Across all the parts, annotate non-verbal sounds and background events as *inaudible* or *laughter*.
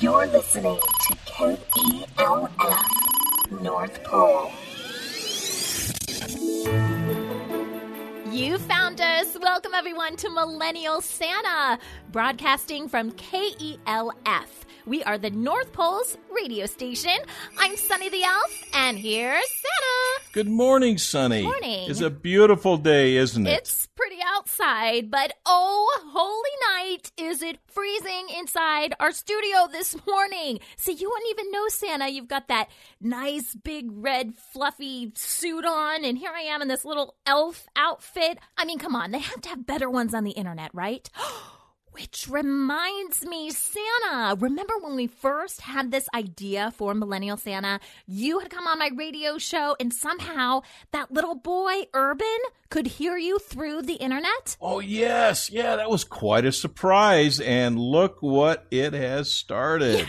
You're listening to KELF North Pole. You found us. Welcome, everyone, to Millennial Santa, broadcasting from KELF. We are the North Pole's radio station. I'm Sunny the Elf, and here's Santa. Good morning, Sunny. Morning. It's a beautiful day, isn't it? It's pretty outside, but oh, holy night, is it freezing inside our studio this morning? See, you wouldn't even know Santa. You've got that nice, big, red, fluffy suit on, and here I am in this little elf outfit. I mean, come on, they have to have better ones on the internet, right? *gasps* Oh, Which reminds me, Santa, remember when we first had this idea for Millennial Santa? You had come on my radio show, and somehow that little boy, Urban, could hear you through the internet? Oh, yes. Yeah, that was quite a surprise. And look what it has started. Yeah,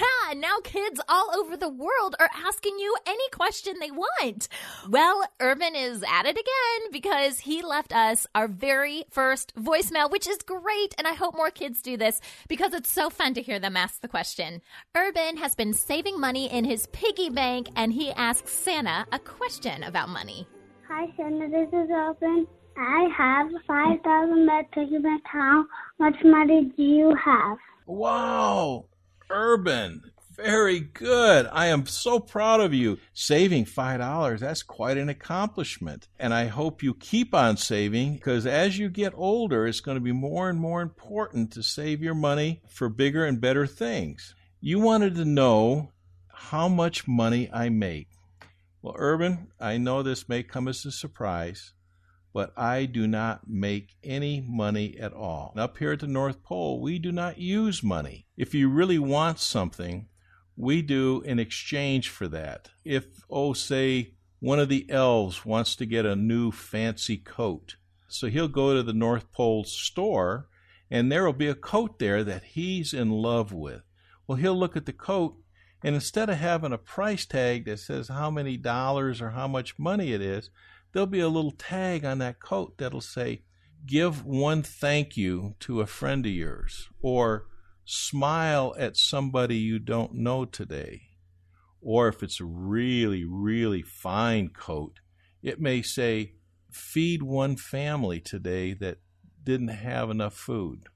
kids all over the world are asking you any question they want. Well, Urban is at it again because he left us our very first voicemail, which is great. And I hope more kids do this because it's so fun to hear them ask the question. Urban has been saving money in his piggy bank and he asks Santa a question about money. Hi, Santa. This is Urban. I have 5,000 at piggy bank. How much money do you have? Wow. Urban. Very good. I am so proud of you. Saving $5, that's quite an accomplishment. And I hope you keep on saving because as you get older, it's going to be more and more important to save your money for bigger and better things. You wanted to know how much money I make. Well, Urban, I know this may come as a surprise, but I do not make any money at all. And up here at the North Pole, we do not use money. If you really want something, we do in exchange for that. If, oh, say, one of the elves wants to get a new fancy coat, so he'll go to the North Pole store and there will be a coat there that he's in love with. Well, he'll look at the coat and instead of having a price tag that says how many dollars or how much money it is, there'll be a little tag on that coat that'll say, Give one thank you to a friend of yours, or smile at somebody you don't know today. Or if it's a really, really fine coat, it may say, Feed one family today that didn't have enough food,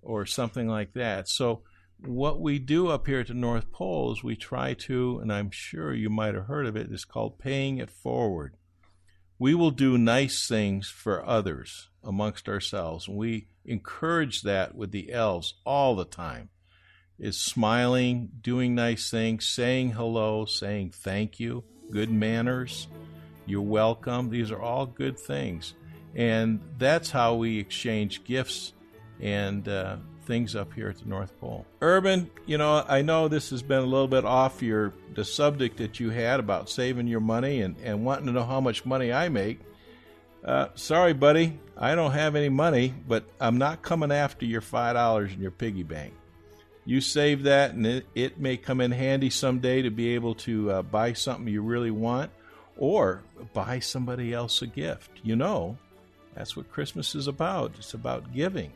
or something like that. So, what we do up here at the North Pole is we try to, and I'm sure you might have heard of it, it's called paying it forward. We will do nice things for others amongst ourselves. And we encourage that with the elves all the time. Is smiling, doing nice things, saying hello, saying thank you, good manners, you're welcome. These are all good things. And that's how we exchange gifts and uh, things up here at the North Pole. Urban, you know, I know this has been a little bit off your the subject that you had about saving your money and, and wanting to know how much money I make. Uh, sorry, buddy, I don't have any money, but I'm not coming after your five dollars in your piggy bank. You save that, and it, it may come in handy someday to be able to uh, buy something you really want, or buy somebody else a gift. You know, that's what Christmas is about. It's about giving.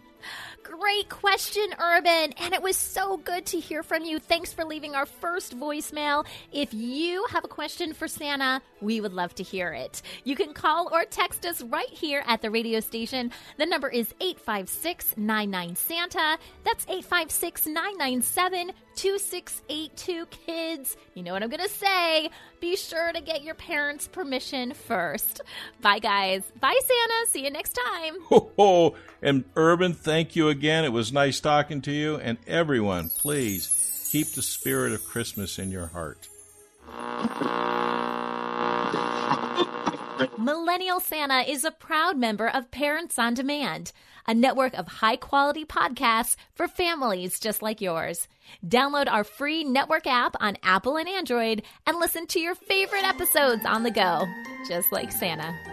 Great question, Urban. And it was so good to hear from you. Thanks for leaving our first voicemail. If you have a question for Santa, we would love to hear it. You can call or text us right here at the radio station. The number is 856 99 Santa. That's 856 997 2682 kids. You know what I'm going to say. Be sure to get your parents' permission first. Bye, guys. Bye, Santa. See you next time. Ho, ho. And Urban, thank you again. It was nice talking to you. And everyone, please keep the spirit of Christmas in your heart. Millennial Santa is a proud member of Parents on Demand, a network of high quality podcasts for families just like yours. Download our free network app on Apple and Android and listen to your favorite episodes on the go, just like Santa.